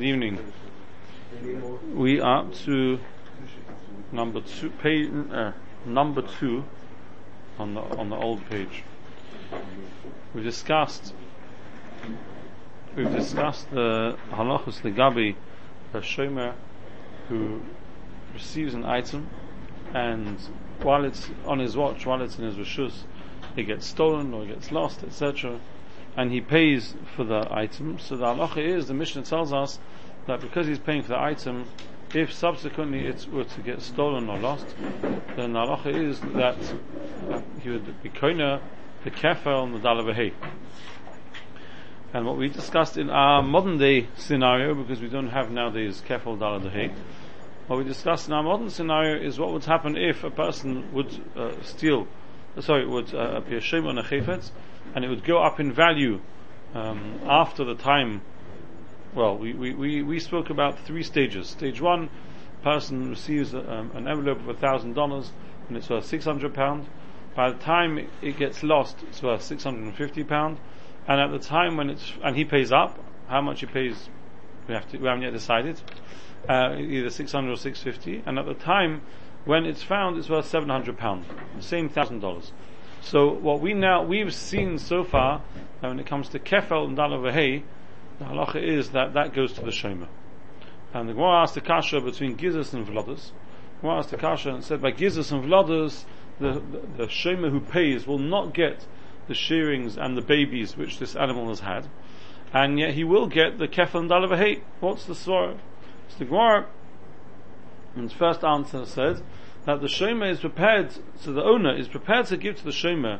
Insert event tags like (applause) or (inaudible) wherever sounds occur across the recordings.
Good evening. We are to number two, uh, number two on the on the old page. We've discussed we've discussed the halachos legabi a shomer who receives an item and while it's on his watch, while it's in his rishus, it gets stolen or it gets lost, etc. And he pays for the item. So the halacha is the Mishnah tells us that because he's paying for the item, if subsequently it were to get stolen or lost, then the halacha is that he would be koina the kefel and the dalavahi. And what we discussed in our modern day scenario, because we don't have nowadays kefel dalavahi, what we discussed in our modern scenario is what would happen if a person would uh, steal, sorry, would uh, appear shame on a chayfetz, and it would go up in value um, after the time. Well, we, we, we, we spoke about three stages. Stage one, person receives um, an envelope of a thousand dollars, and it's worth six hundred pound. By the time it gets lost, it's worth six hundred and fifty pound, and at the time when it's and he pays up, how much he pays, we have to we haven't yet decided uh, either 600 or 650, and at the time when it's found, it's worth 700 pounds, the same thousand dollars. So what we now we've seen so far, uh, when it comes to kefel and dalavahei, the halacha is that that goes to the shomer. And the Gemara asked the kasha between gizas and vlodas. The Gemara asked the kasha and said by gizas and vlodas, the, the, the shomer who pays will not get the shearings and the babies which this animal has had, and yet he will get the kefel and dalavahei. What's the story? So the Gemara, in its first answer, said that the shomer is prepared, so the owner is prepared to give to the shomer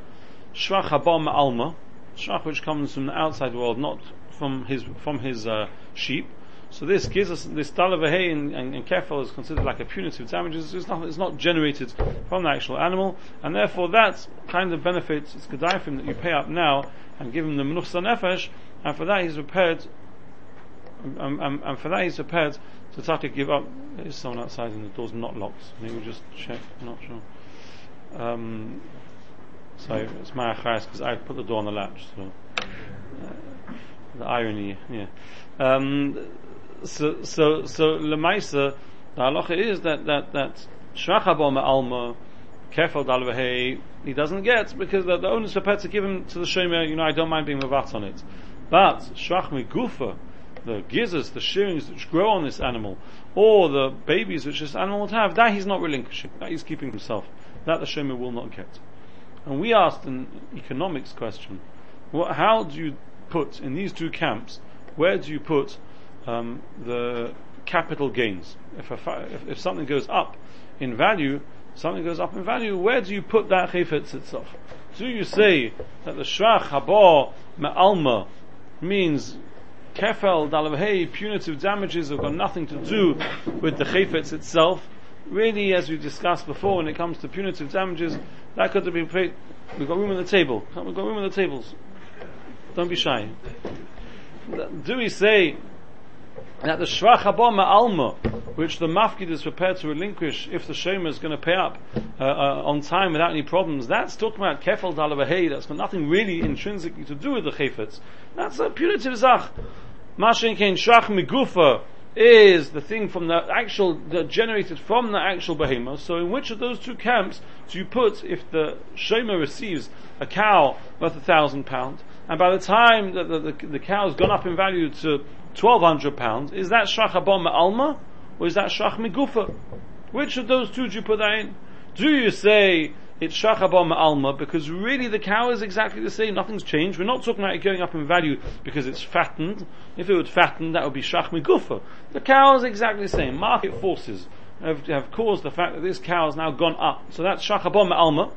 shvach habam alma, shvach which comes from the outside world, not from his from his uh, sheep. So this gives us this dalavahei and, and, and kefel is considered like a punitive damages. It's not, it's not generated from the actual animal, and therefore that kind of benefits it's him that you pay up now and give him the menuchsa nefesh, and for that he's prepared. And, and, and for that he's prepared so to give up. There's someone outside and the door's not locked. Maybe we'll just check. I'm not sure. Um, so it's my achayas because I put the door on the latch. So uh, the irony, yeah. Um, so so so lemaisa, the halacha is that that that shrachabom alma kefal dalvehei he doesn't get because the, the owner's prepared to give him to the shomer. You know, I don't mind being mavat on it, but shrach gufa the gizzards, the shearings which grow on this animal, or the babies which this animal would have, that he's not relinquishing, that he's keeping himself. That the shomer will not get. And we asked an economics question: what, How do you put in these two camps? Where do you put um, the capital gains? If, a, if, if, something goes up in value, something goes up in value. Where do you put that chayfetz itself? Do you say that the shrach haba me'alma means kefel, dalavhei, punitive damages have got nothing to do with the chayfetz itself. Really, as we discussed before, when it comes to punitive damages, that could have been paid. We've got room on the table. We've got room on the tables. Don't be shy. Do we say that the shvach habama alma, which the mafkid is prepared to relinquish if the shomer is going to pay up uh, uh, on time without any problems, that's talking about kefel dalavahei, that's got nothing really intrinsically to do with the chayfetz. That's a punitive zach. Mashin kain shach migufa is the thing from the actual, generated from the actual behemoth. So in which of those two camps do you put if the shomer receives a cow worth a thousand pounds, and by the time that the, the, the cow's gone up in value to twelve hundred pounds, is that shach abom alma, or is that shach migufa? Which of those two do you put that in? Do you say it's shachabah alma because really the cow is exactly the same. Nothing's changed. We're not talking about it going up in value because it's fattened. If it would fatten, that would be shach gufa. The cow is exactly the same. Market forces have, have, caused the fact that this cow has now gone up. So that's shachabah alma.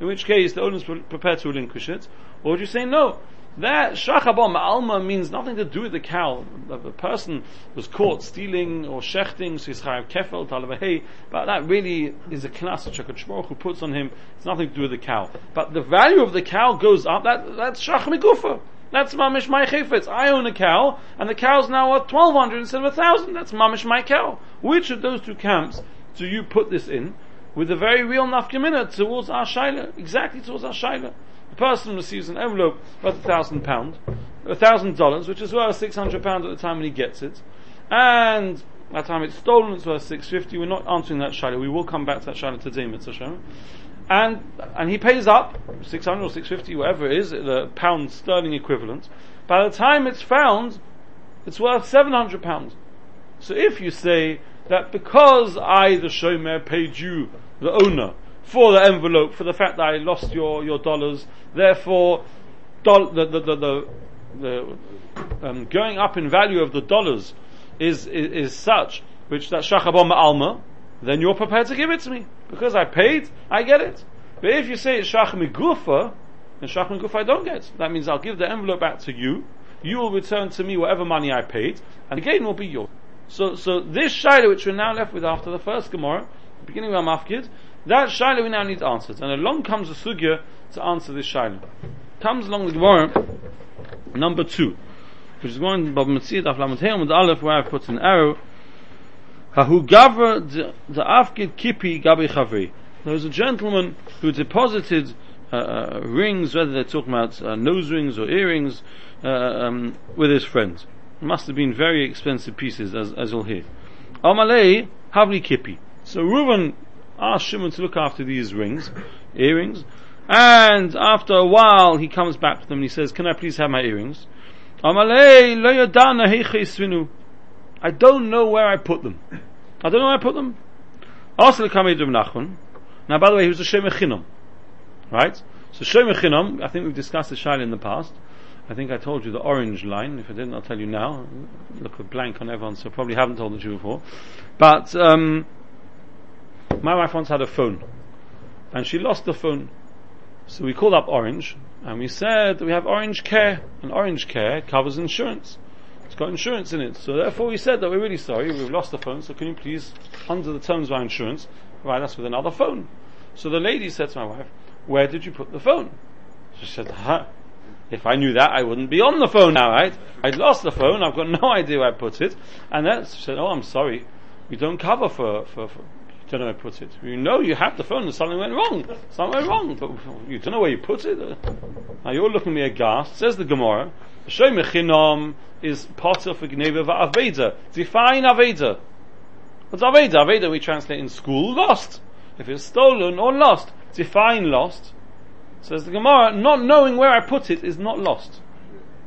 In which case the owner is prepared to relinquish it. Or would you say no? That shachabah alma means nothing to do with the cow. The, the person was caught stealing or shechting, so he's chayav kefel, talavahei, but that really is a knas that who puts on him. It's nothing to do with the cow. But the value of the cow goes up, that, that's shach migufa. That's mamish my chayfetz. I own a cow, and the cow's now worth 1200 instead of 1000. That's mamish my cow. Which of those two camps do you put this in? With a very real nafkamina towards our shaila, exactly towards our shaila the person receives an envelope worth a thousand pound, a thousand dollars, which is worth six hundred pounds at the time when he gets it, and by the time it's stolen, it's worth 650. We're not answering that shaila. We will come back to that shaila today, Mitzvah And, and he pays up 600 or 650, whatever it is, the pound sterling equivalent. By the time it's found, it's worth 700 pounds. So if you say that because I, the shomer, paid you, the owner, for the envelope, for the fact that I lost your, your dollars, therefore, the, the, the, the, the um, going up in value of the dollars is, is, is such, which that shachabom alma, then you're prepared to give it to me. Because I paid, I get it. But if you say it's shach migufa, then shach migufa I don't get. That means I'll give the envelope back to you, you will return to me whatever money I paid, and the gain will be yours. So, so this shaila which we're now left with after the first Gemara, beginning of Mafkid, that shaila we now need answers. And along comes the sugya to answer this shaila. Comes along the Gemara, number two which is going Bava Metzia Af Lamed with Aleph where I put an arrow. Hahu Gavra the Afgid Kipi Gabi Chavri. There was a gentleman who deposited uh, uh, rings, whether they're talking about uh, nose rings or earrings, uh, um, with his friends. It must have been very expensive pieces, as, as you'll hear. Amalei Havli Kipi. So Reuben asked Shimon to look after these rings, earrings, and after a while he comes back to them and he says, Can I please have my earrings? I don't know where I put them. I don't know where I put them. Now, by the way, he was a Shem Right? So Shem I think we've discussed the Shaila in the past. I think I told you the orange line. If I didn't, I'll tell you now. Look a blank on everyone, so probably haven't told the Jew before. But um, my wife once had a phone, and she lost the phone. So we called up Orange, and we said we have Orange Care, and Orange Care covers insurance. It's got insurance in it. So therefore we said that we're really sorry, we've lost the phone, so can you please, under the terms of our insurance, provide us with another phone? So the lady said to my wife, where did you put the phone? She said? If I knew that, I wouldn't be on the phone now, right? I'd lost the phone, I've got no (laughs) idea where I put it. And then she said, oh, I'm sorry, we don't cover for, for, for don't know where to put it. You know you have the phone and something went wrong. Something went wrong, but you don't know where you put it. Now you're looking at me aghast. Says the Gemara, Shem Chinam is potter for Gneva Aveda. Define Aveda. What's Aveda? Aveda we translate in school, lost. If it's stolen or lost. Define lost. Says the Gemara, not knowing where I put it is not lost.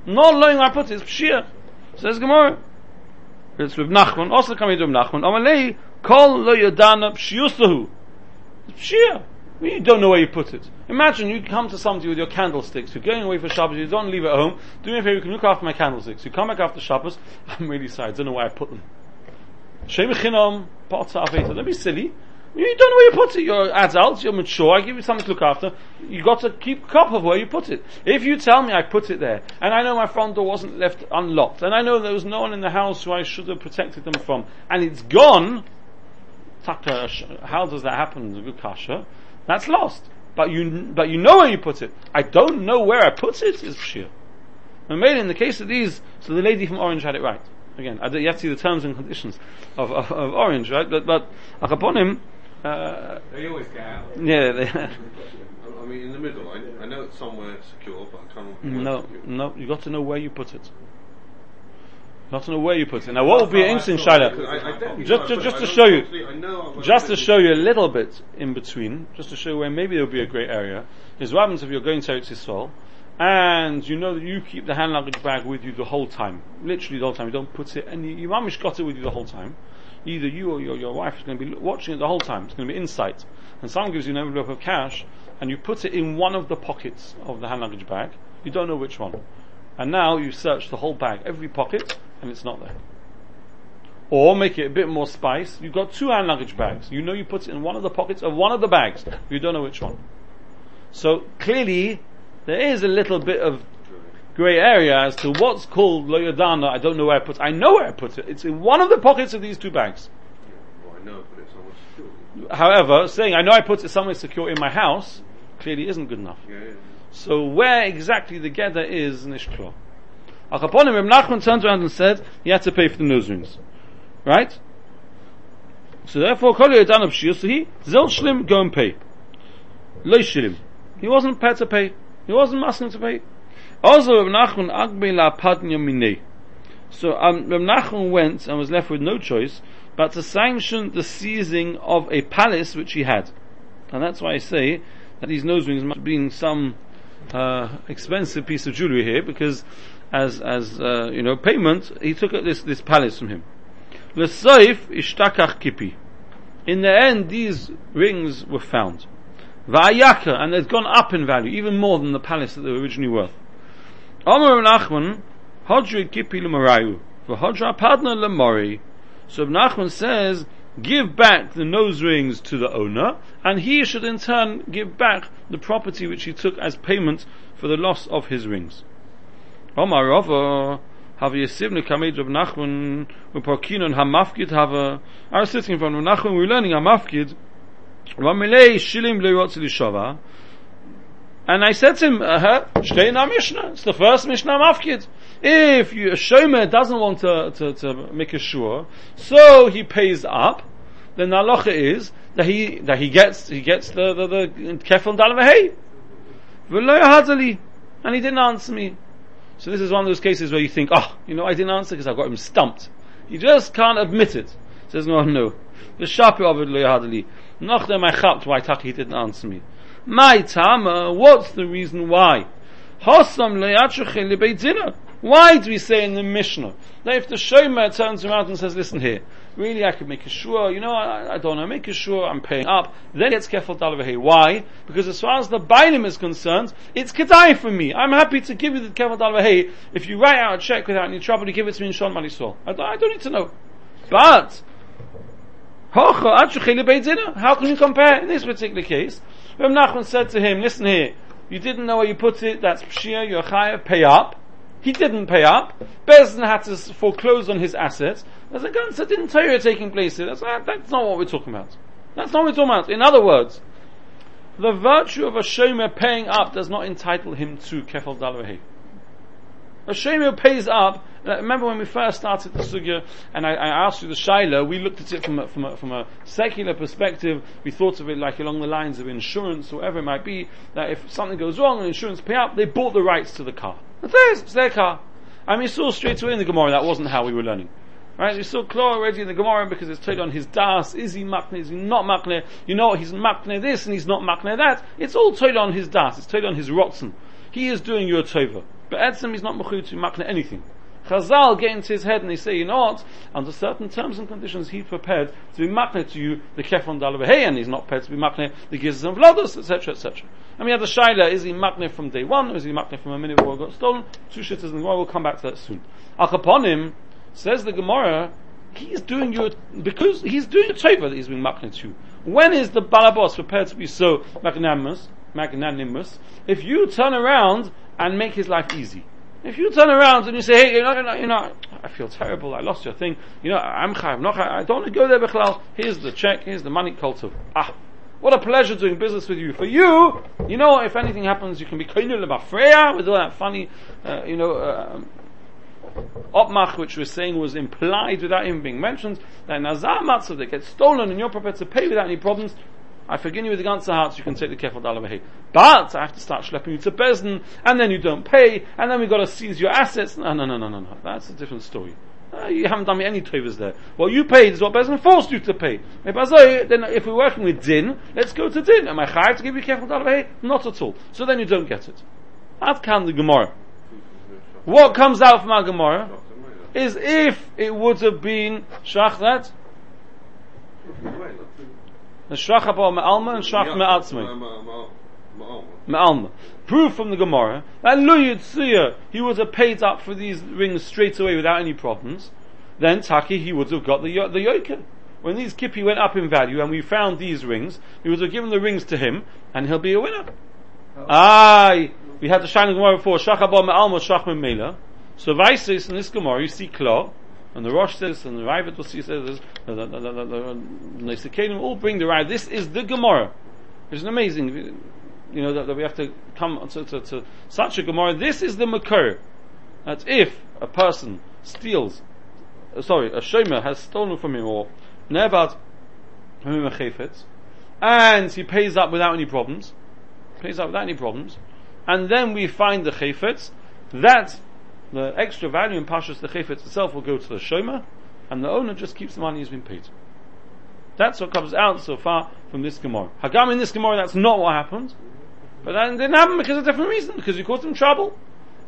Not knowing where I put it is pshir. Says Gemara. It's with Nachman, also coming to Nachman. Kol lo yadana pshiyusahu. Shia. You don't know where you put it. Imagine you come to somebody with your candlesticks. You're going away for Shabbos. You don't leave it at home. Do me a favor. You can look after my candlesticks. You come back after Shabbos. (laughs) I'm really sorry. I don't know where I put them. Shem chinam Don't be silly. You don't know where you put it. You're adults. You're mature. I give you something to look after. You got to keep cup of where you put it. If you tell me I put it there, and I know my front door wasn't left unlocked, and I know there was no one in the house who I should have protected them from, and it's gone, how does that happen? Good kasha. That's lost. But you, but you know where you put it. I don't know where I put it is pshir. And made in the case of these, so the lady from Orange had it right. Again, I, you have to see the terms and conditions of, of, of Orange, right? But, but, him, uh, they always get out. Yeah, they, (laughs) I mean, in the middle, I, I know it's somewhere secure, but I can't. No, no, you got to know where you put it. Not to know where you put it. Now, what would be an interesting shaila? Just, just, just to show you, just to show you a little bit in between, just to show where maybe there would be a great area, is what happens if you're going to Eretz Yisrael, and you know that you keep the hand luggage bag with you the whole time, literally the whole time. You don't put it, and you, you mamish got it with you the whole time. Either you or your, your wife is going to be watching it the whole time. It's going to be in sight, and someone gives you an envelope of cash, and you put it in one of the pockets of the hand luggage bag. You don't know which one. And now you search the whole bag, every pocket, and it's not there. Or make it a bit more spice. You've got two hand luggage bags. You know you put it in one of the pockets of one of the bags. You don't know which one. So clearly, there is a little bit of grey area as to what's called loyodana. I don't know where I put it. I know where I put it. It's in one of the pockets of these two bags. However, saying I know I put it somewhere secure in my house clearly isn't good enough. Yeah, yeah. So where exactly the gather is nishklo? Achaponim Reb Nachman turned around and said he had to pay for the nose rings, right? So therefore, kol yodan of shir, so he zel shlim go and pay. Lo shlim. He wasn't prepared to pay. He wasn't asking to pay. Also Reb Nachman agbe la padnya minei. So um, Reb Nachman went and was left with no choice but to sanction the seizing of a palace which he had. And that's why I say that these nose rings must be some uh, expensive piece of jewelry here, because as as uh, you know payment, he took this this palace from him. L'soif ishtakach kipi. In the end, these rings were found. Va'ayaka, and they've gone up in value, even more than the palace that they were originally worth. Omer Nachman, Hodri kipi l'marayu, v'hodra padna l'mori. So Nachman says, give back the nose rings to the owner, and he should in turn give back the property which he took as payment for the loss of his rings. Omar Rava, have Yesivne Kamed Rav Nachman, Uparkinon Hamafkid have was sitting of Nachman, we are learning Hamafkid, Ramilei Shilim Leirotzi and I said to him, uh, stay in our Mishnah. It's the first Mishnah Mafkid. If you, a shomer doesn't want to, to, to make a sure, so he pays up, then the halacha is that he, that he gets, he gets the, the, the kefil dalavahei. And he didn't answer me. So this is one of those cases where you think, oh, you know, I didn't answer because I got him stumped. You just can't admit it. Says, no, no. The shapi of it lo yahadali. Noch dem I chapped why Taki didn't answer me. My tama, what's the reason why? Hosam Why do we say in the Mishnah that if the Shomer turns around and says, listen here, really I could make a sure, you know, I, I don't know, make a sure I'm paying up, then it's careful dalavahi. Why? Because as far as the bainim is concerned, it's kedai for me. I'm happy to give you the careful dalavahi if you write out a check without any trouble you give it to me in Shon Malisol. I don't, I don't need to know. But, how can you compare in this particular case? Reb Nachman said to him, listen here, you didn't know where you put it, that's pshia, you're chayav, pay up. He didn't pay up. Bezin had to foreclose on his assets. There's a gun that didn't taking place here. That's, that's not what we're talking about. That's not what we're talking about. In other words, the virtue of a shomer paying up does not entitle him to kefal dalvahi. A shomer pays up uh, remember when we first started the sugya, and I, I, asked you the shaila, we looked at it from a, from, a, from a secular perspective. We thought of it like along the lines of insurance, whatever it might be. That if something goes wrong and insurance pay up, they bought the rights to the car. It's it's their car. And we saw straight away in the Gemara that wasn't how we were learning. Right? We saw clear already in the Gemara because it's told on his das. Is he makne? Is he not makne? You know he's makne this and he's not makne that. It's all told on his das. It's told on his rotzen. He is doing your tova. But Edsem is not mechut to makne anything. Chazal get into his head and they say, you know what? Under certain terms and conditions, he's prepared to be makne to you the kefon dalavahei, and he's not prepared to be makne the gizes and vlodos, etc., etc. And we have the shaila: is he makne from day one, or is he makne from a minute before it got stolen? Two shitters and the. We'll come back to that soon. Akaponim says the Gemara. He's doing you because he's doing a tova that he's being makne to. When is the balabos prepared to be so magnanimous? Magnanimous. If you turn around and make his life easy. If you turn around and you say, hey, you know, you know, I feel terrible, I lost your thing, you know, I'm chayav, not I don't want to go there, Bechlal, here's the check, here's the money, kultiv. Ah, what a pleasure doing business with you. For you, you know, if anything happens, you can be kainul with all that funny, uh, you know, uh, opmach, which we're saying was implied without even being mentioned, that nazar matzah that gets stolen and you're prepared to pay without any problems, I forgive you with the ganze heart, you can take the kefal dalavahi. But I have to start schlepping you to Bezdin, and then you don't pay, and then we've got to seize your assets. No, no, no, no, no, no. That's a different story. Uh, you haven't done me any favors there. What you paid is what Bezdin forced you to pay. Then if we're working with din, let's go to din. Am I chayav to give you kefal? Not at all. So then you don't get it. I've can the Gemara. What comes out from our Gemara is if it would have been shach that the Shrach Abba Me'alma and Shrach Me'atzmi. Me'alma. Proof from the Gemara that Lu Yitzia, he would have paid up for these rings straight away without any problems. Then Taki, he would have got the, the yoke. When these kippi went up in value and we found these rings, we would have given the rings to him and he'll be a winner. Oh. Aye, we had the shining Gemara before, Shach Abba Me'alma, Shach Me'mela. So Vaisis in this Gemara, you see Kla, and the Rosh says, and the Ravid will see says, the the the the, the, all bring the Ravid. This is the Gemara. It's amazing, you know, that, that we have to come to, to, to, such a Gemara. This is the Makar. That if a person steals, uh, sorry, a Shomer has stolen from him or chayfetz, and he pays up without any problems, pays up without any problems, and then we find the chayfetz, that the extra value in Pashas the Chayfetz itself will go to the Shomer, and the owner just keeps the money he's been paid. That's what comes out so far from this Gemara. Hagam in this Gemara, that's not what happened. But that didn't happen because of a different reason, because you caused him trouble.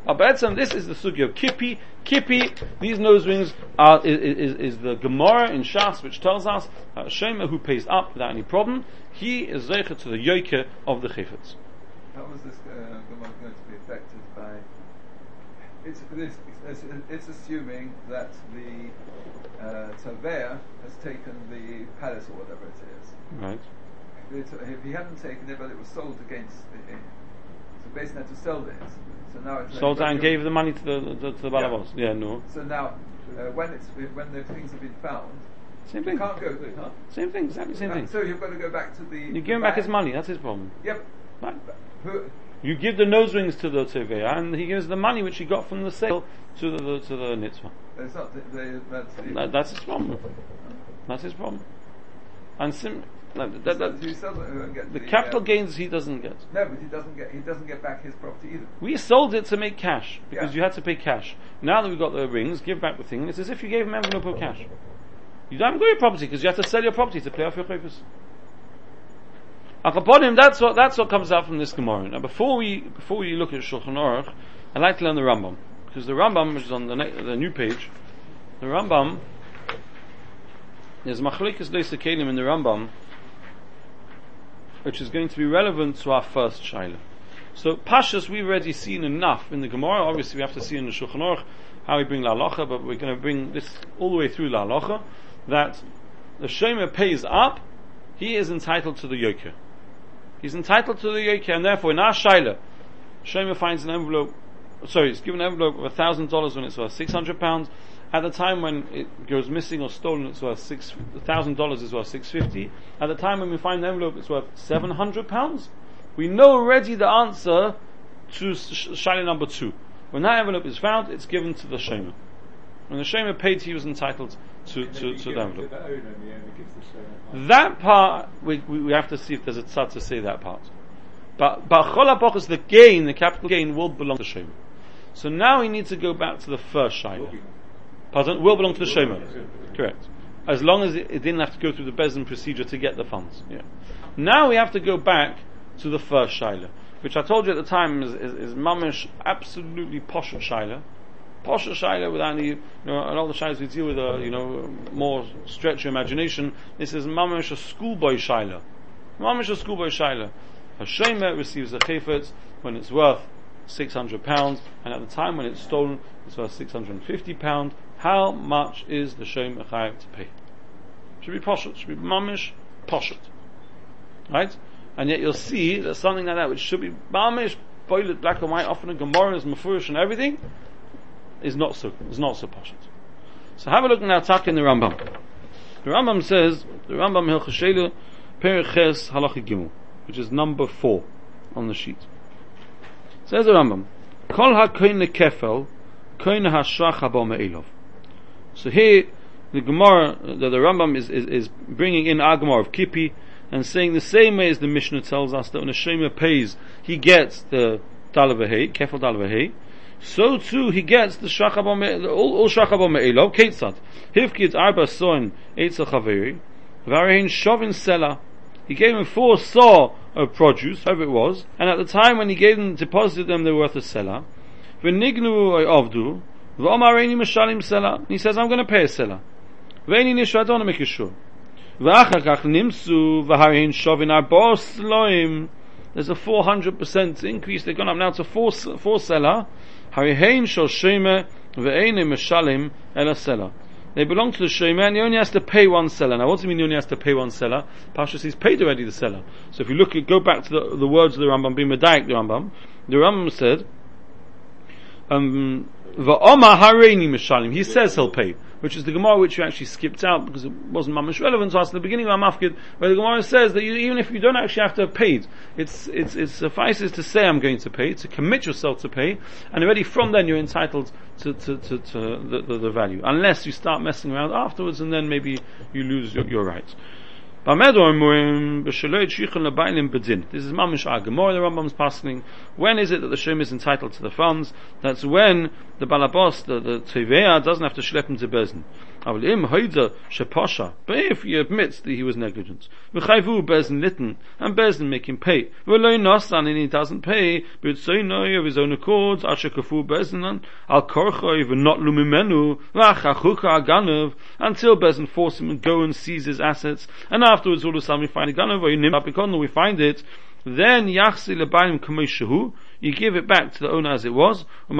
Abetzim, this is the sugya of Kippi. Kippi, these nose rings are, is, is, is the Gemara in Shas, which tells us that Shema who pays up without any problem, he is Zeicha to the Yoke of the Chifetz. How was this uh, Gemara going to be affected by? It's, it's, it's, it's assuming that the uh, Tavea has taken the palace or whatever it is. Right. If, it, if he hadn't taken it, but it was sold against the, so basically had to sell this. So now it's Sold and gave the money to the, the to the Balabos. Yeah. yeah, no. So now, uh, when it's when the things have been found, same thing. You can't go, huh? Same thing, exactly same thing. So you've got to go back to the. You give him back his money. That's his problem. Yep. Right. You give the nose rings to the Tevea, and he gives the money which he got from the sale to the, the to the Nitzvah. It's not the, the, that's, the that, that's his problem. That's his problem. And sim, that, that, that, the, the, capital uh, gains he doesn't get. No, but he doesn't get he doesn't get back his property either. We sold it to make cash because yeah. you had to pay cash. Now that we've got the rings, give back the thing. It's as if you gave him envelope of cash. You don't got your property because you have to sell your property to pay off your papers. Akaponim, that's what that's what comes out from this Gemara. Now, before we before we look at Shulchan Aruch, I'd like to learn the Rambam because the Rambam, which is on the, ne- the new page, the Rambam there's Machlikas Leisakalim in the Rambam, which is going to be relevant to our first Shaila. So Pashas we've already seen enough in the Gemara. Obviously, we have to see in the Shulchan Aruch how we bring La Locha, but we're going to bring this all the way through La Locha that the Shomer pays up, he is entitled to the Yoker. He's entitled to the Yoker, and therefore in our Shaila, Shomer finds an envelope, sorry, he's given an envelope of thousand dollars when it's worth six hundred pounds. At the time when it goes missing or stolen, it's worth six thousand dollars is worth six fifty. At the time when we find the envelope, it's worth seven hundred pounds. We know already the answer to Shaila number two. When that envelope is found, it's given to the Shomer. When the Shomer paid, he was entitled to, to, to the envelope. That part, we, we, we, have to see if there's a tzad to say that part. But Ba'chol is the gain, the capital gain, will belong to the Shomer. So now we need to go back to the first Shaila. Pardon? Will belong to the Shomer. Correct. As long as it, it, didn't have to go through the Bezdin procedure to get the funds. Yeah. Now we have to go back to the first Shaila, which I told you at the time is, is, is mamish absolutely posh Shaila posher shaila without any, you know, and all the shailas we deal with are, you know, more stretch your imagination. This is mamish a schoolboy shaila. Mamish a schoolboy shaila. Hashemer receives a chayfetz when it's worth 600 pounds, and at the time when it's stolen, it's worth 650 pounds. How much is the shem chayav to pay? Should be poshet, should be mamish poshet. Right? And yet you'll see that something like that, which should be mamish, boiled black and white, often in Gemara, is mafurish and everything, is not so is not so pashut. So have a look now tak in the Rambam. The Rambam says the Rambam Hilchashelu Periches Halachi Gimel, which is number four on the sheet. Says the Rambam, Kol HaKoine Kefel Koine HaShrach Habo Me'elov. So here the Gemara, the, the Rambam is, is, is bringing in Gemara of Kippi and saying the same way as the Mishnah tells us that when a Shema pays, he gets the Dalavahei, Kefel Dalavahei, so too he gets the shachabam all, all shachabam me'elo ketzat hifkid arba soin eitzel chaveri. Varein shovin sela. He gave him four saw of produce however it was and at the time when he gave them deposited them they were worth a seller v'nignu avdu. V'omareini mishalim sela. He says I'm going to pay a seller v'eni make sure v'achar kach nimsu v'harein shovin arba sloim there's a 400% increase. They've gone up now to four, four seller Harihain shel shema ve'enim meshalim el. They belong to the shema and he only has to pay one seller. Now what does it mean he only has to pay one seller? Pasha says paid already the seller. So if you look go back to the, the words of the Rambam, being Medaik the Rambam, the Rambam said, um. He says he'll pay, which is the Gemara which you actually skipped out because it wasn't mamish relevant to us in the beginning of Amafkid, where the Gemara says that you, even if you don't actually have to have paid, it's, it's, it suffices to say I'm going to pay, to commit yourself to pay, and already from then you're entitled to, to, to, to the, the, the, value. Unless you start messing around afterwards and then maybe you lose your, your rights. This is Mamish Gemara, the Rambam's passing. When is it that the Shem is entitled to the funds? That's when the Balabos, the, the Tevea, doesn't have to schlep him to Bezin. But if he admits that he was negligent, Bezin litten, and Bezin make him pay. Nosan, and he doesn't pay, but say no of his own accord, asher kafu Bezin, al korchoy v'not lumimenu, v'achachuka aganav, until Bezin force him to go and seize his assets, and afterwards all of a sudden we find a ganav, we find it, then yachsi lebayim kamei you give it back to the owner as it was, and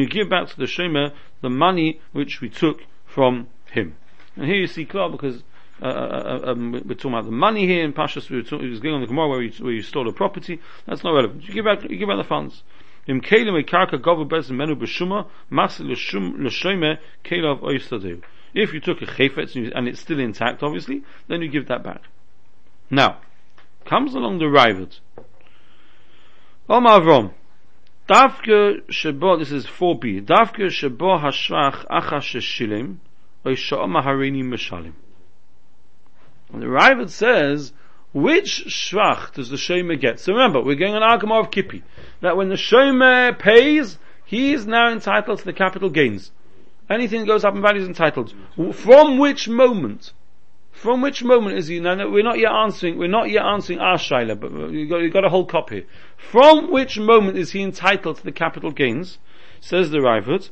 you give back to the shema the money which we took from him. And here you see clear because uh, uh, uh, um, we're talking about the money here in Pashas. We were was going on the Gemara where you, where you stole a property. That's not relevant. You give back, you give the funds. Im kelim karka govu bezin menu b'shuma mas l'shoime kelav. If you took a chayfetz and it's still intact, obviously, then you give that back. Now, comes along the Rivet. Omar Avrom. Davke shebo, this is 4b. Davke shebo hashvach acha sheshilim, oy sha'oma harini meshalim. And the Rivet says, which shvach does the shomer get? So remember, we're going on Agama of Kippi. That when the shomer pays, he is now entitled to the capital gains. Anything that goes up in value is entitled. From which moment? From which moment is he? No, no, we're not yet answering. We're not yet answering our shaila, but you got, got a whole copy. From which moment is he entitled to the capital gains? Says the Ravid.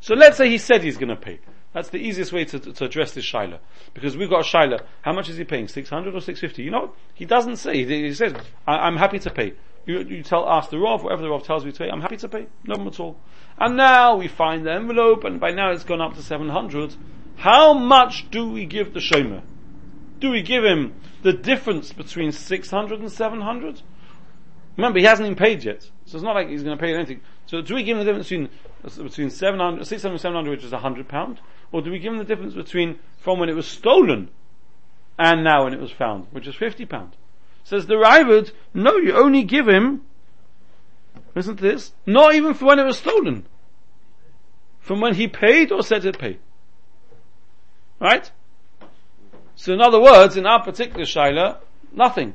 So let's say he said he's going to pay. That's the easiest way to, to address this shaila. Because we've got a shaila. How much is he paying? 600 or 650? You know, he doesn't say. He, says, I, am happy to pay. You, you tell, ask the Rav, whatever the Rav tells me to pay, I'm happy to pay. No problem at all. And now we find the envelope, and by now it's gone up to 700. How much do we give the Shomer? Do we give him the difference between 600 and 700? Remember, he hasn't even paid yet. So it's not like he's going to pay anything. So do we give him the difference between, between 700, 600 and 700, which is 100 pound? Or do we give him the difference between from when it was stolen and now when it was found, which is 50 pound? Says the Ravid, no, you only give him, listen to this, not even for when it was stolen. From when he paid or said to pay. Right? So in other words, in our particular Shaila, nothing.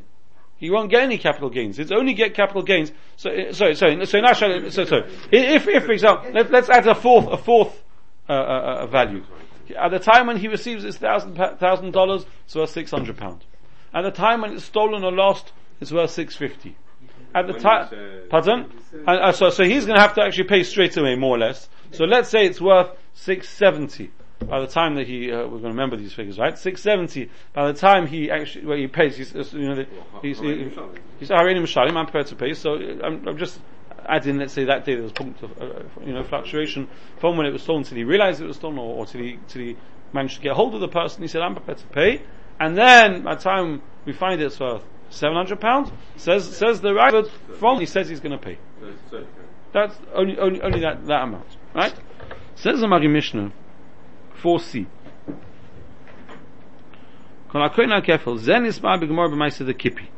He won't get any capital gains. It's only get capital gains. So, sorry, sorry, so in our Shaila, so, so, if, if for example, let, us add a fourth, a fourth, uh, uh, uh, value. At the time when he receives his thousand, thousand dollars, it's worth six hundred pounds. At the time when it's stolen or lost, it's worth 650. At the time, pardon? And, uh, so, so he's going to have to actually pay straight away, more or less. So let's say it's worth 670 by the time that he, uh, we're going to remember these figures, right? 670, by the time he actually, well, he pays, he's, uh, you know, he's, he, he's Mishalim, I'm prepared to pay, so uh, I'm, I'm, just adding, let's say that day there was a point of, uh, you know, fluctuation from when it was stolen till he realized it was stolen or, or till he, till he managed to get hold of the person, he said, I'm prepared to pay, and then by the time we find it's worth seven hundred pounds, says says the Ravid from he says he's going to pay. That's only only only that that amount, right? Says the Mari Mishnah, four C. Kon akoina kefel zen is ma b'gemor b'maisa the kipi.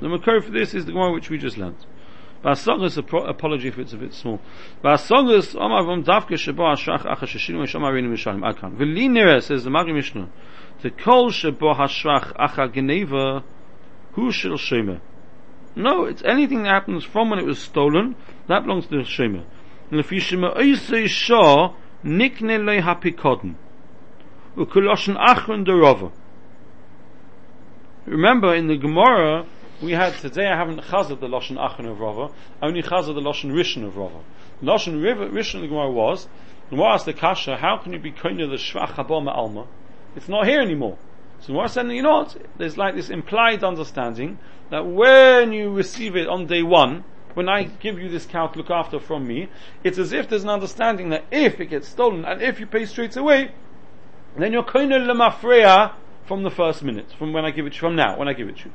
The makor for this is the gemara which we just learned. Vasagas apology if it's a bit small. Vasagas omar vom davke shebo ashach achashishinu shomar inu mishalim akan. V'li says the Mari Mishnah. The kol shebo hashvach acha geneva hu shel shema. No, it's anything that happens from when it was stolen, that belongs to the shema. Lefi shema oisei shah nikne le hapikodin. Ukuloshen achron derova. Remember in the Gemara, we had today I haven't chazed the lashon achron of Rava, only chazed the lashon rishon of Rava. Lashon rishon of the Gemara was, Gemara asked the kasha, how can you be kind of the shvach haboma alma? It's not here anymore. So Gemara said, you know? There's like this implied understanding that when you receive it on day one, when I give you this cow to look after from me, it's as if there's an understanding that if it gets stolen and if you pay straight away, then you're koine lemafreya from the first minute, from when I give it to you, from now, when I give it to you.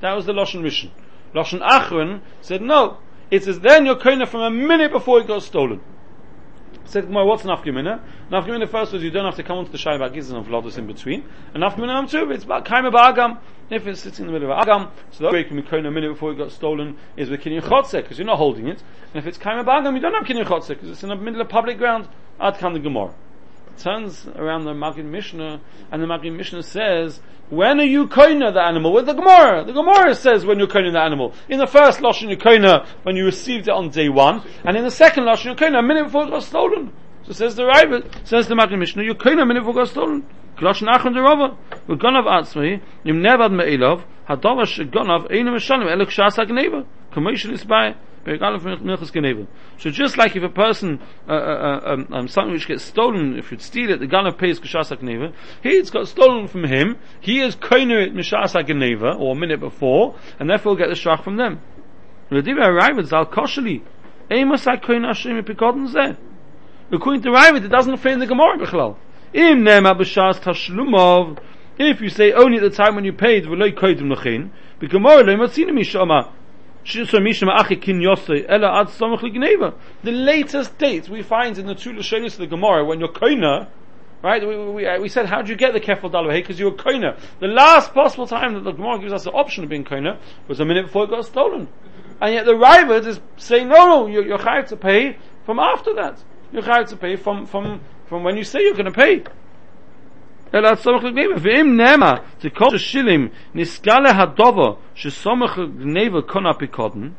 That was the Lashon Rishon. Lashon Achron said, no, it's as then you're koine from a minute before it got stolen. Said Gemara, what's nafkamina? Nafkamina first was you don't have to come onto the shayla gizan of lotus in between. And nafkamina number two, it's about kaima ba'agam. If it's sitting in the middle of agam, so the you can be a minute before it got stolen is with kinyan chotze, because you're not holding it. And if it's kaima ba'agam, you don't have kinyan chotze, because it's in the middle of public ground. Ad the Gemara turns around the Magid Mishnah, and the Magid Mishnah says, when are you koina the animal? With the Gemara. The Gemara says when you're koina the animal. In the first Lashon you koina when you received it on day one, and in the second Lashon you koina a minute before it got stolen. So says the Ravid, says the Magid Mishnah, you koina a minute before it got stolen. Lashon Rava. We're gonna have Atzmi, Im Nevad Me'ilov, Hadava Shegonav, Einu Meshalim, Elok Shas HaGneva. Commercial is by so just like if a person, uh, uh, uh, um, um, something which gets stolen, if you steal it, the Ganav pays Kashas HaGneva, he, it's got stolen from him, he is koiner it Mishas HaGneva, or a minute before, and therefore will get the shach from them. According to Ravid, it doesn't in the Gemara Bechlal. Im nema b'shas tashlumov, if you say only at the time when you paid, v'loi koidim l'chin, the Gemara lo matzina mishama, the latest date we find in the two Lashonis of the Gemara when you're koina, right? We, we, we said, how do you get the kefil dalaway? Because you were koina. The last possible time that the Gemara gives us the option of being koina was a minute before it got stolen. And yet the Rivat is saying, no, no, you're, you're to pay from after that. You're to pay from, from, from when you say you're going to pay. אלא הצומח לגניבה. ואם נאמר, זה כל השילים, נסגלה הדובר, שסומך לגניבה קונה פיקודן,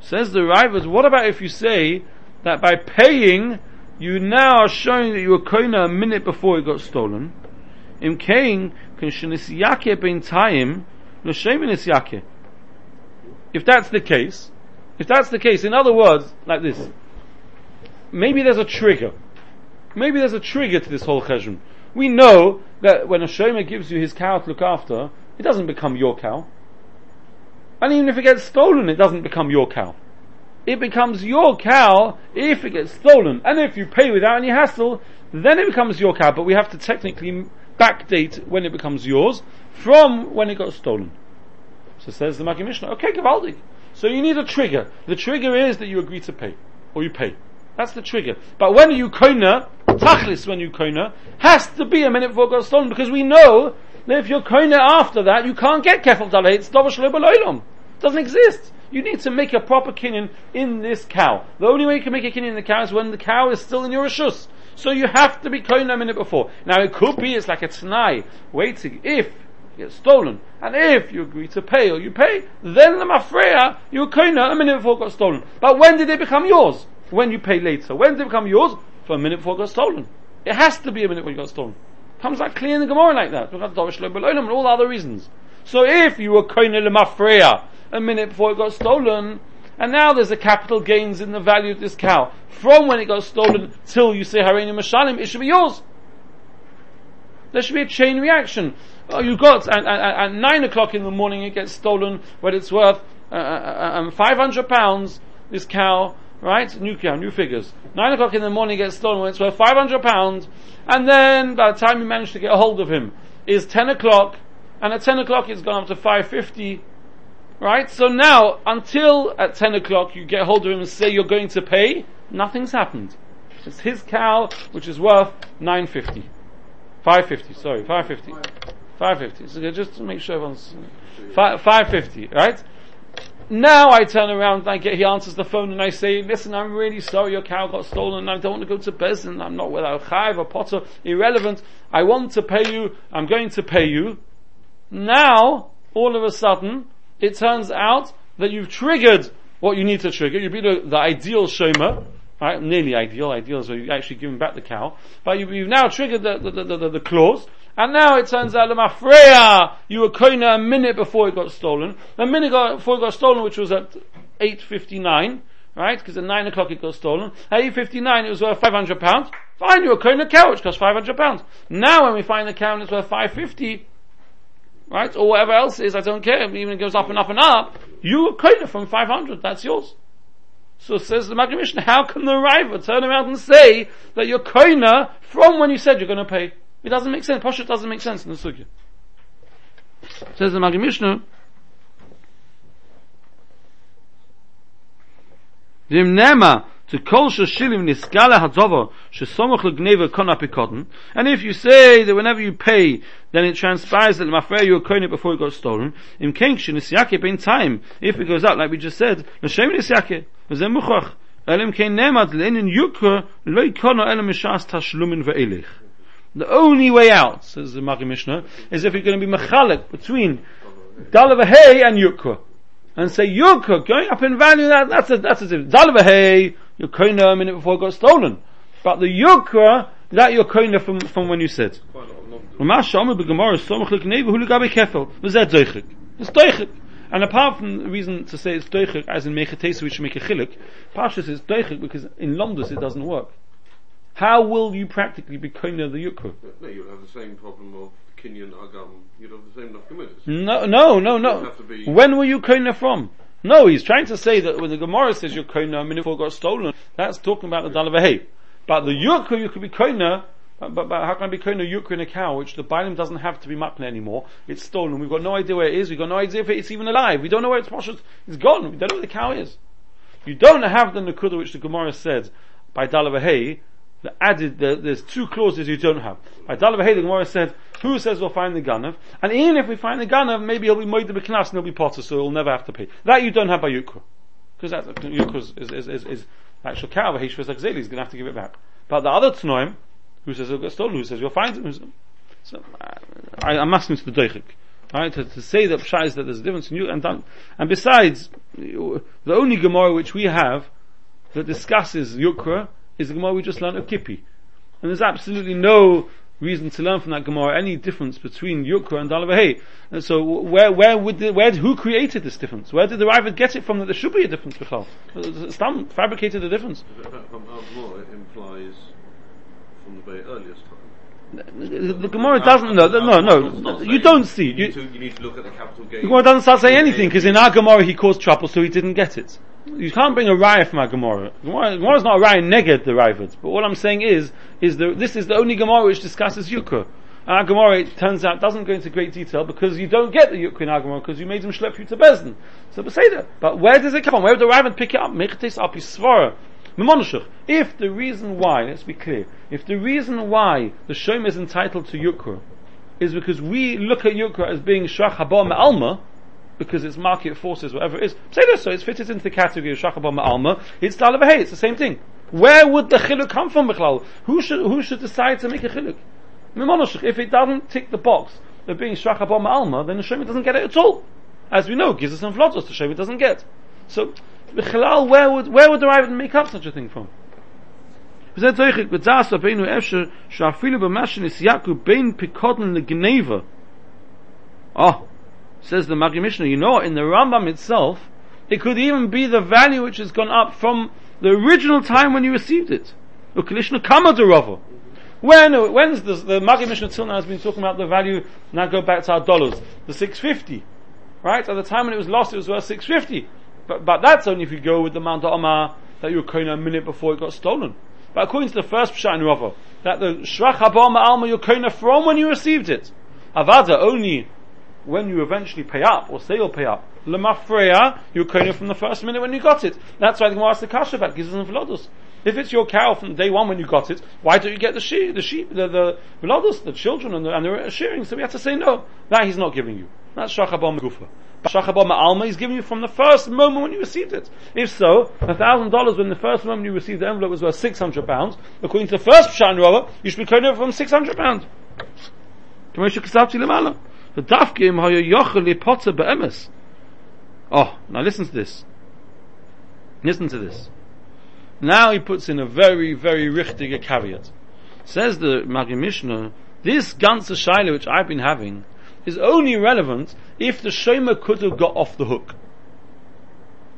says the Rivers, what about if you say that by paying, you now are showing that you were koina a minute before it got stolen? Im kain, kan shenisyake ben taim, l'shem If that's the case, if that's the case, in other words, like this, maybe there's a trigger. Maybe there's a trigger to this whole cheshbon we know that when a shomer gives you his cow to look after, it doesn't become your cow. And even if it gets stolen, it doesn't become your cow. It becomes your cow if it gets stolen. And if you pay without any hassle, then it becomes your cow. But we have to technically backdate when it becomes yours from when it got stolen. So says the Magid Mishnah, okay, Gavaldik. So you need a trigger. The trigger is that you agree to pay. Or you pay. That's the trigger. But when you koina, tachlis when you koina, has to be a minute before it got stolen because we know that if you're koina after that, you can't get kefal dalay. It's It doesn't exist. You need to make a proper kinyan in this cow. The only way you can make a kinyan in the cow is when the cow is still in your rishus. So you have to be koina a minute before. Now it could be it's like a t'nai, waiting. If gets stolen, and if you agree to pay or you pay, then the mafreya, you koina a minute before it got stolen. But when did it become yours? When you pay later. When did it become yours? For a minute before it got stolen. It has to be a minute when it got stolen. Comes like clear in the Gemara like that. And all the other reasons. So if you were koine lemafreya a minute before it got stolen, and now there's a capital gains in the value of this cow, from when it got stolen till you say Hareini Mashalim, it should be yours. There should be a chain reaction. Oh, you got at, at, at, nine o'clock in the morning it gets stolen but it's worth uh, uh, uh um, five hundred pounds. This cow, right? New cow, new figures. Nine o'clock in the morning gets stolen when it's worth 500 pounds, and then by the time you manage to get a hold of him is 10 o'clock, and at 10 o'clock it's gone up to 550, right? So now, until at 10 o'clock you get hold of him and say you're going to pay, nothing's happened. It's his cow, which is worth 950. 550, sorry, 550. 550. So just to make sure everyone's, 550, right? Now I turn around and I get, he answers the phone and I say, listen, I'm really sorry your cow got stolen and I don't want to go to Bezin, I'm not without chayv or potter, irrelevant, I want to pay you, I'm going to pay you. Now, all of a sudden, it turns out that you've triggered what you need to trigger, you've been the, the ideal shomer, right, nearly ideal, ideal is you actually him back the cow, but you've, you've now triggered the, the, the, the clause, and now it turns out, Lemafreya, you were koina a minute before it got stolen. The minute before it got stolen, which was at 8.59, right? Because at 9 o'clock it got stolen. At 8.59 it was worth 500 pounds. Fine, you were koina a cow, which cost 500 pounds. Now when we find the cow and it's worth 550, right? Or whatever else is, I don't care, even it goes up and up and up, you were koina from 500, that's yours. So says the Magid Mishnah, how can the rival turn around and say that you're koina from when you said you're going to pay? It doesn't make sense. Poshet doesn't make sense in the sugya. Says the Magi Mishnah. Vim nema to kol shilim niskala hadzova shesomoch legneva kona pikotten. And if you say that whenever you pay, then it transpires that mafreya you were before it got stolen, in kenkshin nisyake in time, if it goes out like we just said, l'shem nisyake, v'zeh muchach, elim kein nemad le'inin yukra, loy kona elim mishas tashlumin ve'elich. The only way out, says the Magid Mishnah, is if you're going to be mechalik between Dalav Hay and Yukra. And say Yukra, going up in value, that, that's a, that's a difference. Dalav Hay, you're koina a minute before it got stolen. But the Yukra, that you're koina from, from when you said. And apart from the reason to say it's doichik, as in mechatesu, which make a chilik, Pashas is doichik because in Lomdus it doesn't work. How will you practically be koina the yukra? No, you'll have the same problem of kinyan agam. You'll have the same nafkaminas. No, no, no, no. When were you koina from? No, he's trying to say that when the Gemara says you're minute before got stolen, that's talking about the dalavahei. But the yukra you could be koina but, but, but, how can I be koina yukra in a cow, which the bailim doesn't have to be makna anymore? It's stolen. We've got no idea where it is. We've got no idea if it's even alive. We don't know where it's washed. It's gone. We don't know where the cow is. You don't have the nakuda which the Gemara said by dalavahei the added, the, there's two clauses you don't have. By Dalav the Gemara said, who says we'll find the Ganav? And even if we find the Ganav, maybe he'll be Moed the Knas and he'll be Potter, so he'll never have to pay. That you don't have by Yukra. Because that, Yukra is, is, is, is, actual cow, Heshvas Akzeli, he's to have to give it back. But the other Tnoim, who says he'll get stolen, who says you'll find it, so, I, I'm asking to the Deichik. Right, to, to say that Pshah is that there's a difference in you and done. And besides, the only Gemara which we have that discusses Yukra is the Gemara we just learned of Kippi. And there's absolutely no reason to learn from that Gemara any difference between Yukra and Dalavahei. And so where, where would the, where, who created this difference? Where did the Raavad get it from that there should be a difference, Bechal? Stam fabricated a difference. From it implies from the very earliest time. The, the Gemara doesn't, know. no, no, no, you don't see. You, you, you, need to look at the capital gain. The Gemara doesn't start saying anything, because in our Gemara he caused trouble, so he didn't get it. You can't bring a raya from our Gemara. Gemara is not a raya neged the Raavad, but what I'm saying is, is the, this is the only Gemara which discusses Yukra. Our Gemara, it turns out, doesn't go into great detail because you don't get the Yukra in our Gemara because you made him schlep you to Bezdin. So, that. But where does it come from? Where did the Raavad pick it up? Mechetes up his svara. If the reason why, let's be clear, if the reason why the Shom is entitled to Yukra is because we look at Yukra as being Shach Haba Alma, because it's market forces, whatever it is. Say so it's fitted into the category of shachabam Ma'alma, it's Lalabahay, it's the same thing. Where would the chiluk come from, Bichlal? Who should, who should decide to make a chiluk? If it doesn't tick the box of being shachabam Ma'alma, then the Shemit doesn't get it at all. As we know, gives and flotzos, the Shemit doesn't get. So, Bichlal, where would, where would the Raavad make up such a thing from? וזה צריך אפשר שאפילו במה בין פיקודן לגניבה. אה, says the Magid Mishnah, you know, in the Rambam itself, it could even be the value which has gone up from the original time when you received it. When, when's the, the Magid Mishnah till now has been talking about the value, now go back to our dollars, the 650. Right? At the time when it was lost, it was worth 650. But, but that's only if you go with the Mount of Omar that you were coin a minute before it got stolen. But according to the first Pshat in Rava, that the Shrach Habama Alma you're from when you received it. Avada only when you eventually pay up, or say you'll pay up, lemafreya, you're koine from the first minute when you got it. That's why the Gemara asks the kasha about gizes and velodos. If it's your cow from day one when you got it, why don't you get the sheep, the sheep, the, the velodos, the children, and the, and the shearing? So we have to say no. That he's not giving you. That's shachabam gufa. Shachabam alma he's giving you from the first moment when you received it. If so, a thousand dollars when the first moment you received the envelope was worth six hundred pounds, according to the first Pshan you should be koine from six hundred pounds. The dafkim hoya yochel lipotze be'emes. Oh, now listen to this. Listen to this. Now he puts in a very, very richtige caveat. Says the Magid Mishnah, this ganze Shaila which I've been having is only relevant if the Shomer could have got off the hook.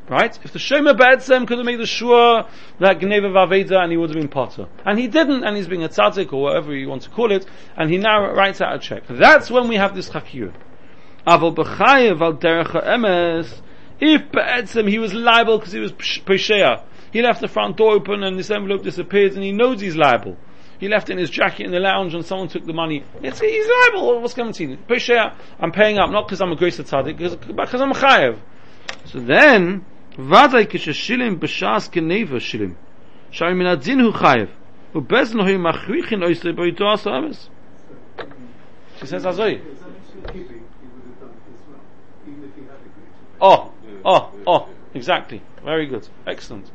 Right? If the Shomer Ba'etzem could have made the sure that Gneva Vaveda and he would have been Potter. And he didn't, and he's being a tzaddik or whatever you want to call it, and he now writes out a check. That's when we have this Chakir. Aval B'chayev al Derech Emes, if Ba'etzem he was liable because he was Pesheah, he left the front door open and this envelope disappears and he knows he's liable. He left in his jacket in the lounge and someone took the money. It's, he's liable. What's going to Pesheah, I'm paying up, not because I'm a grace tzaddik, because I'm a chayev. So then, Min adin hu chayiv. U bezn hu machrichin oisle boi do asamis. She says azoi. Oh, oh, oh, exactly. Very good. Excellent.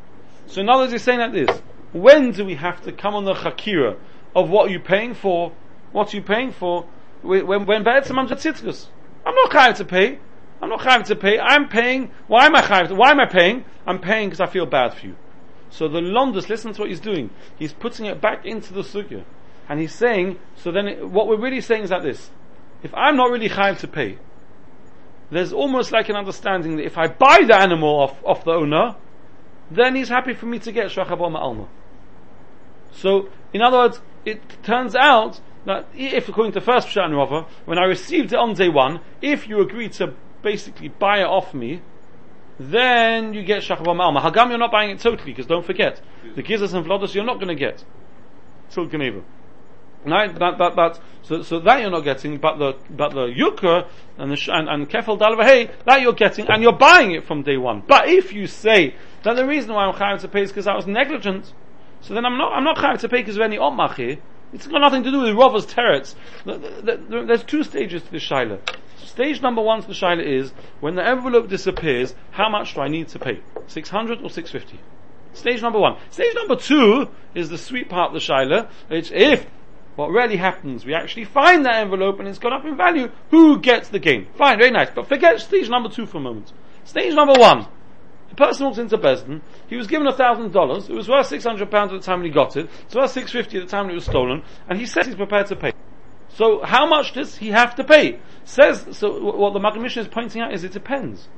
So in other he's saying like this. When do we have to come on the chakira of what you're you paying for? What are you paying for? When, when tzitkus. I'm not chayav to pay. I'm not chayav to pay. I'm paying. Why am I chayav? Why am I paying? I'm paying because I feel bad for you. So the Londus, listen to what he's doing. He's putting it back into the sugya. And he's saying, so then it, what we're really saying is like this. If I'm not really chayav to pay, there's almost like an understanding that if I buy the animal off, off the owner, then he's happy for me to get Shachabah Alma. So, in other words, it turns out that if, according to first Pshat and Rava, when I received it on day one, if you agree to basically buy it off me, then you get Shachabah Alma. Hagam, you're not buying it totally, because don't forget, the Gizas and Vlodos you're not going to get. Till Geneva. Right, that, that, that, so, so that you're not getting, but the, but the yukra and the, and, and dalvahei, that you're getting, and you're buying it from day one. But if you say that the reason why I'm chayav to pay is because I was negligent, so then I'm not, I'm not chayav to pay because of any otmachi. It's got nothing to do with Rava's teretz. There's two stages to the shaila. Stage number one to the shaila is, when the envelope disappears, how much do I need to pay? 600 or 650? Stage number one. Stage number two is the sweet part of the shaila. It's if what really happens, we actually find that envelope and it's gone up in value. Who gets the gain? Fine, very nice. But forget stage number two for a moment. Stage number one. The person walks into Besden, he was given a thousand dollars, it was worth six hundred pounds at the time when he got it, it's worth six fifty at the time when it was stolen, and he says he's prepared to pay. So how much does he have to pay? Says, so what the Mishnah is pointing out is it depends.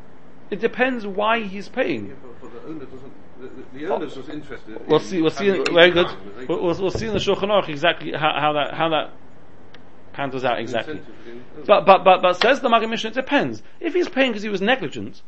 It depends why he's paying. Yeah, but, but the owner doesn't the, the owner's just interested. We'll see. We'll see. In, very good. time, and they We'll, we'll, we'll see in the Shulchan Aruch exactly how, how that how that pans out exactly. But but but but says the Mishnah, it depends. If he's paying because he was negligent,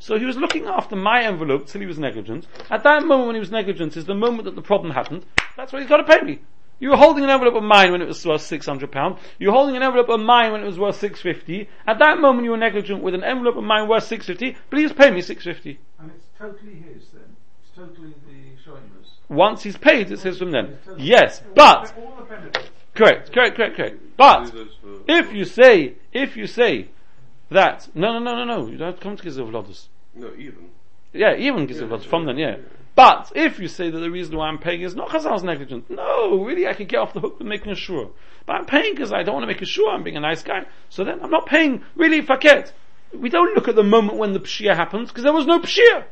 so he was looking after my envelope till he was negligent. At that moment when he was negligent is the moment that the problem happened. That's why he's got to pay me. You were holding an envelope of mine when it was worth six hundred pounds. You were holding an envelope of mine when it was worth six fifty. At that moment you were negligent with an envelope of mine worth six fifty. Please pay me six fifty. And it's totally his then. It's totally the Shoimer's. Once he's paid, it's his from then. Yes, but all the benefits. correct, correct, correct, correct. But do those for- if you say, if you say that no, no, no, no, no, you don't have to come to Gizav Lodus. No, even. Yeah, even Gizav Lodus from then, yeah. But if you say that the reason why I'm paying is not because I was negligent, no, really, I could get off the hook with making a sure. But I'm paying because I don't want to make a sure. I'm being a nice guy. So then I'm not paying. Really, faket. We don't look at the moment when the pshia happens because there was no pshia.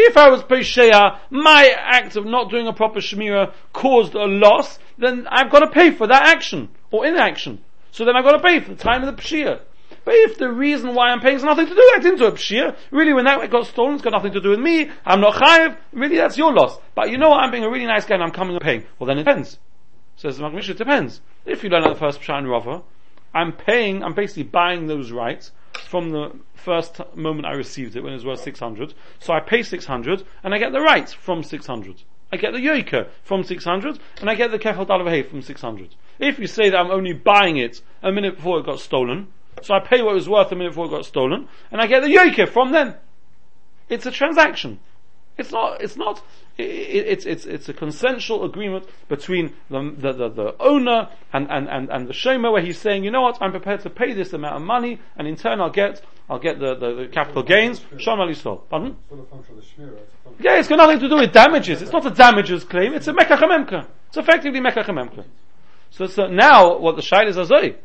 If I was Pesheya, my act of not doing a proper Shemira caused a loss, then I've got to pay for that action, or inaction. So then I've got to pay for the time of the Pshia. But if the reason why I'm paying has nothing to do, I didn't do a Pshia, really when that got stolen, it's got nothing to do with me, I'm not Chayiv, really that's your loss. But you know what, I'm being a really nice guy and I'm coming and paying. Well then it depends. Says the Maggid Mishnah, it depends. If you learn at the first Pshat and Rava, I'm paying, I'm basically buying those rights from the first moment I received it when it was worth 600. So I pay 600 and I get the rights from 600. I get the yoika from 600 and I get the kefal dalavahei from 600. If you say that I'm only buying it a minute before it got stolen, so I pay what it was worth a minute before it got stolen, and I get the yoke from them. It's a transaction. It's not, it's not, i- i it's, it's, it's a consensual agreement between the, the, the, the owner and, and, and, and the shomer where he's saying, you know what, I'm prepared to pay this amount of money, and in turn I'll get, I'll get the, the, the capital gains, Shom Ali Sol. Pardon? It's not a function of the Shmira, it's a function Yeah, it's got nothing to do with damages. It's not a damages claim, it's a Mekach HaMemka. It's effectively Mekach HaMemka. So, so now, what the Shail is Azoi,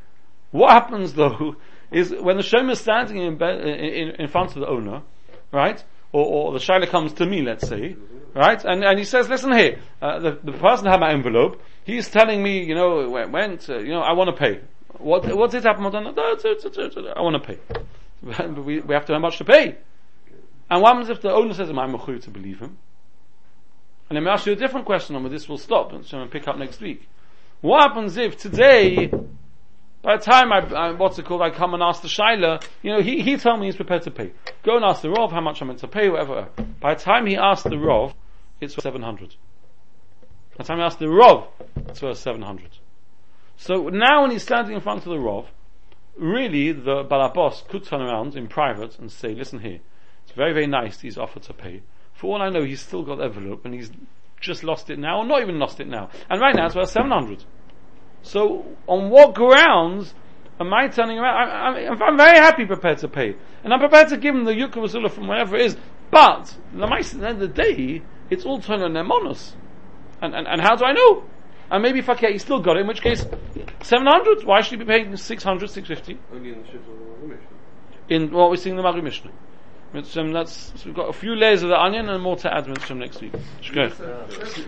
what happens though, is when the shomer is standing in, in, in front of the owner, right, or, or the Shaila comes to me, let's say, right, and, and he says, listen here, uh, the, the person had my envelope, he's telling me, you know, it went, uh, you know, I want to pay. What, what did happen? I want to pay. But (laughs) we, we have to how much to pay. And what happens if the owner says, I'm a to believe him? And let me ask you a different question, and this we'll stop, and pick up next week. What happens if today, by the time I, I what's it called, I come and ask the Shaila, you know, he, he told me he's prepared to pay. Go and ask the Rov how much I'm meant to pay, whatever. By the time he asked the Rov, it's worth 700. By the time he asked the Rov, it's worth 700. So now when he's standing in front of the Rov, really the Balabos could turn around in private and say, listen here, it's very, very nice he's offered to pay. For all I know, he's still got envelope and he's just lost it now, or not even lost it now. And right now it's worth 700. So, on what grounds am I turning around? I, I'm, I'm very happy prepared to pay. And I'm prepared to give him the Yukka Vasula from wherever it is. But, the mice, at the end of the day, it's all turned on Nemonos. And, and, and how do I know? And maybe if okay, he still got it, in which case, 700, why should he be paying 600, 650? Only in the ships of the Mishnah. In what we're seeing in the Magid Mishnah. Mitzvah, that's, so we've got a few layers of the onion and more to add Mitzvah next week. Shkoyach. So,